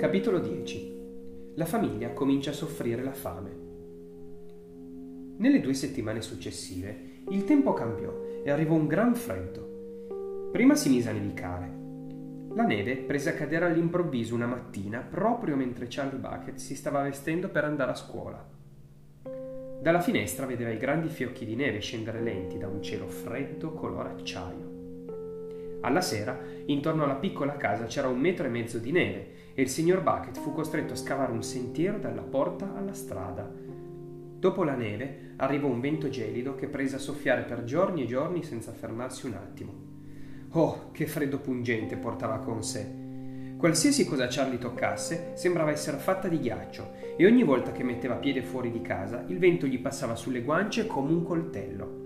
Capitolo 10 La famiglia comincia a soffrire la fame. Nelle due settimane successive il tempo cambiò e arrivò un gran freddo. Prima si mise a nevicare. La neve prese a cadere all'improvviso una mattina proprio mentre Charlie Bucket si stava vestendo per andare a scuola. Dalla finestra vedeva i grandi fiocchi di neve scendere lenti da un cielo freddo color acciaio. Alla sera, intorno alla piccola casa c'era un metro e mezzo di neve e il signor Bucket fu costretto a scavare un sentiero dalla porta alla strada. Dopo la neve arrivò un vento gelido che prese a soffiare per giorni e giorni senza fermarsi un attimo. Oh, che freddo pungente portava con sé! Qualsiasi cosa Charlie toccasse sembrava essere fatta di ghiaccio e ogni volta che metteva piede fuori di casa il vento gli passava sulle guance come un coltello.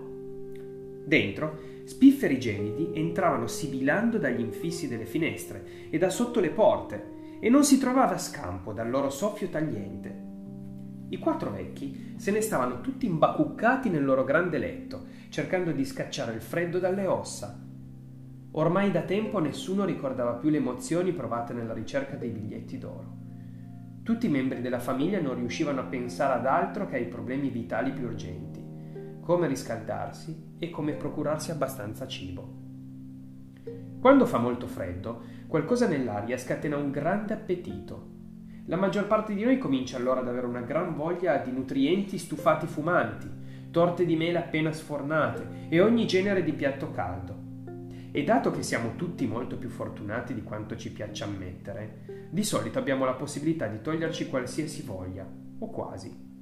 Dentro, spifferi gelidi entravano sibilando dagli infissi delle finestre e da sotto le porte e non si trovava scampo dal loro soffio tagliente. I quattro vecchi se ne stavano tutti imbacuccati nel loro grande letto, cercando di scacciare il freddo dalle ossa Ormai da tempo nessuno ricordava più le emozioni provate nella ricerca dei biglietti d'oro. Tutti i membri della famiglia non riuscivano a pensare ad altro che ai problemi vitali più urgenti, come riscaldarsi e come procurarsi abbastanza cibo. Quando fa molto freddo, qualcosa nell'aria scatena un grande appetito. La maggior parte di noi comincia allora ad avere una gran voglia di nutrienti stufati fumanti, torte di mele appena sfornate e ogni genere di piatto caldo. E dato che siamo tutti molto più fortunati di quanto ci piaccia ammettere, di solito abbiamo la possibilità di toglierci qualsiasi voglia, o quasi.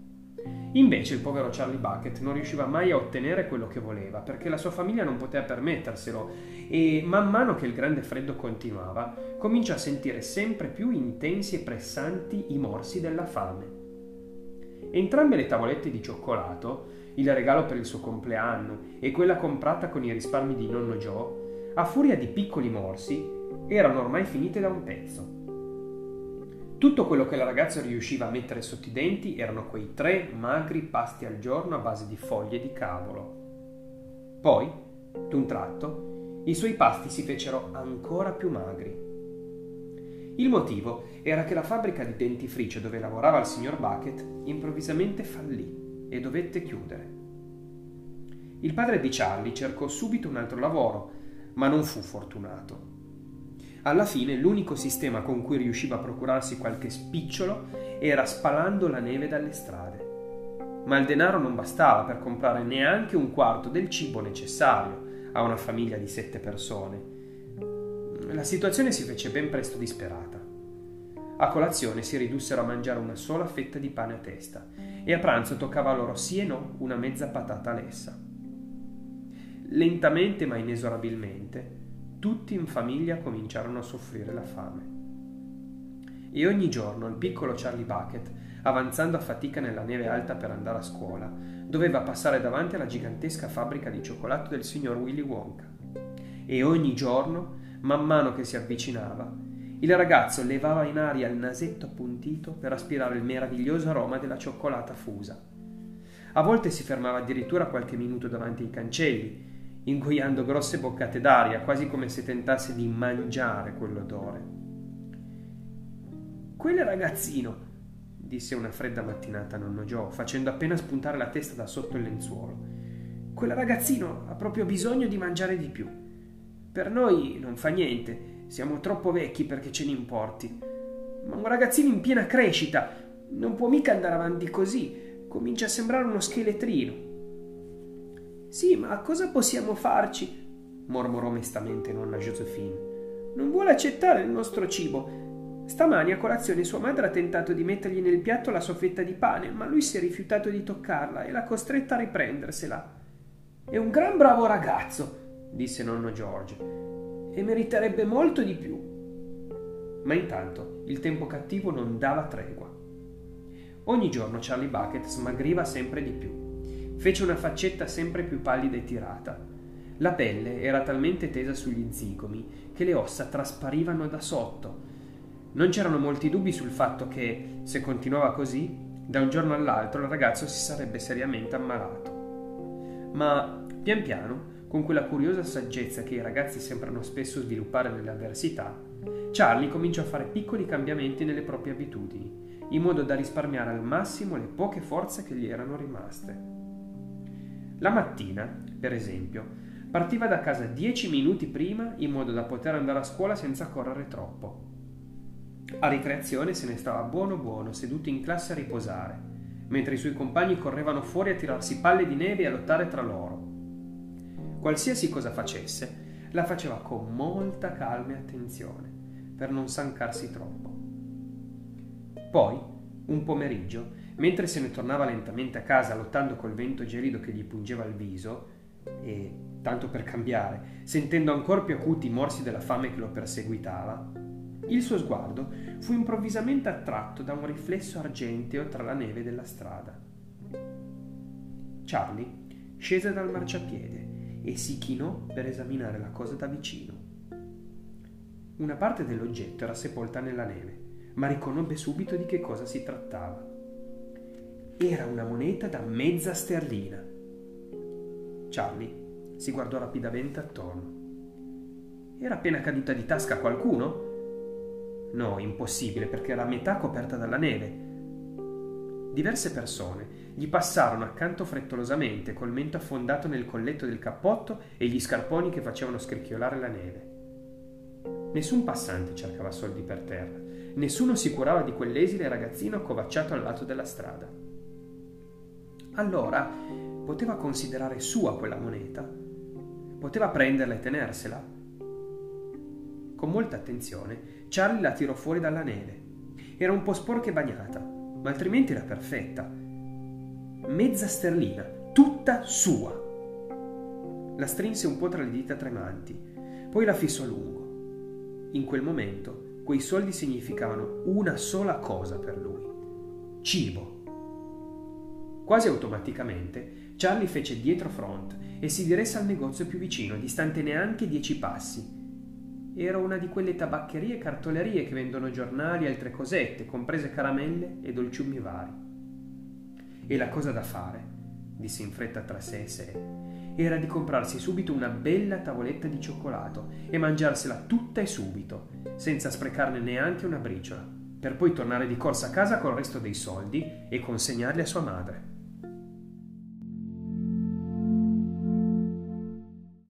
Invece il povero Charlie Bucket non riusciva mai a ottenere quello che voleva, perché la sua famiglia non poteva permetterselo e man mano che il grande freddo continuava, cominciò a sentire sempre più intensi e pressanti i morsi della fame. Entrambe le tavolette di cioccolato, il regalo per il suo compleanno e quella comprata con i risparmi di nonno Joe, a furia di piccoli morsi, erano ormai finite da un pezzo. Tutto quello che la ragazza riusciva a mettere sotto i denti erano quei tre magri pasti al giorno a base di foglie di cavolo. Poi, d'un tratto, i suoi pasti si fecero ancora più magri. Il motivo era che la fabbrica di dentifricio dove lavorava il signor Bucket improvvisamente fallì e dovette chiudere. Il padre di Charlie cercò subito un altro lavoro ma non fu fortunato. Alla fine l'unico sistema con cui riusciva a procurarsi qualche spicciolo era spalando la neve dalle strade. Ma il denaro non bastava per comprare neanche un quarto del cibo necessario a una famiglia di sette persone. La situazione si fece ben presto disperata. A colazione si ridussero a mangiare una sola fetta di pane a testa e a pranzo toccava loro sì e no una mezza patata lessa. Lentamente ma inesorabilmente, tutti in famiglia cominciarono a soffrire la fame. E ogni giorno il piccolo Charlie Bucket, avanzando a fatica nella neve alta per andare a scuola, doveva passare davanti alla gigantesca fabbrica di cioccolato del signor Willy Wonka. E ogni giorno, man mano che si avvicinava, il ragazzo levava in aria il nasetto appuntito per aspirare il meraviglioso aroma della cioccolata fusa. A volte si fermava addirittura qualche minuto davanti ai cancelli ingoiando grosse boccate d'aria, quasi come se tentasse di mangiare quell'odore. Quel ragazzino, disse una fredda mattinata nonno Joe, facendo appena spuntare la testa da sotto il lenzuolo. Quel ragazzino ha proprio bisogno di mangiare di più. Per noi non fa niente, siamo troppo vecchi perché ce ne importi. Ma un ragazzino in piena crescita non può mica andare avanti così, comincia a sembrare uno scheletrino. Sì, ma cosa possiamo farci? mormorò mestamente nonna Josephine. Non vuole accettare il nostro cibo. Stamani a colazione sua madre ha tentato di mettergli nel piatto la sua fetta di pane, ma lui si è rifiutato di toccarla e l'ha costretta a riprendersela. È un gran bravo ragazzo, disse nonno George, e meriterebbe molto di più. Ma intanto il tempo cattivo non dava tregua. Ogni giorno Charlie Bucket smagriva sempre di più. Fece una faccetta sempre più pallida e tirata. La pelle era talmente tesa sugli zigomi che le ossa trasparivano da sotto. Non c'erano molti dubbi sul fatto che, se continuava così, da un giorno all'altro il ragazzo si sarebbe seriamente ammalato. Ma, pian piano, con quella curiosa saggezza che i ragazzi sembrano spesso sviluppare nelle avversità, Charlie cominciò a fare piccoli cambiamenti nelle proprie abitudini, in modo da risparmiare al massimo le poche forze che gli erano rimaste. La mattina, per esempio, partiva da casa dieci minuti prima in modo da poter andare a scuola senza correre troppo. A ricreazione se ne stava buono buono, seduto in classe a riposare, mentre i suoi compagni correvano fuori a tirarsi palle di neve e a lottare tra loro. Qualsiasi cosa facesse, la faceva con molta calma e attenzione, per non stancarsi troppo. Poi, un pomeriggio, mentre se ne tornava lentamente a casa lottando col vento gelido che gli pungeva il viso, e, tanto per cambiare, sentendo ancor più acuti i morsi della fame che lo perseguitava, il suo sguardo fu improvvisamente attratto da un riflesso argenteo tra la neve della strada. Charlie scese dal marciapiede e si chinò per esaminare la cosa da vicino. Una parte dell'oggetto era sepolta nella neve, ma riconobbe subito di che cosa si trattava. Era una moneta da mezza sterlina. Charlie si guardò rapidamente attorno. Era appena caduta di tasca a qualcuno? No, impossibile, perché era a metà coperta dalla neve. Diverse persone gli passarono accanto frettolosamente, col mento affondato nel colletto del cappotto e gli scarponi che facevano scricchiolare la neve. Nessun passante cercava soldi per terra, nessuno si curava di quell'esile ragazzino accovacciato al lato della strada. Allora poteva considerare sua quella moneta, poteva prenderla e tenersela. Con molta attenzione Charlie la tirò fuori dalla neve. Era un po' sporca e bagnata, ma altrimenti era perfetta. Mezza sterlina, tutta sua. La strinse un po' tra le dita tremanti, poi la fissò a lungo. In quel momento quei soldi significavano una sola cosa per lui. Cibo. Quasi automaticamente Charlie fece dietro front e si diresse al negozio più vicino, distante neanche dieci passi, era una di quelle tabaccherie e cartolerie che vendono giornali e altre cosette, comprese caramelle e dolciumi vari. E la cosa da fare, disse in fretta tra sé e sé, era di comprarsi subito una bella tavoletta di cioccolato e mangiarsela tutta e subito, senza sprecarne neanche una briciola, per poi tornare di corsa a casa col resto dei soldi e consegnarli a sua madre.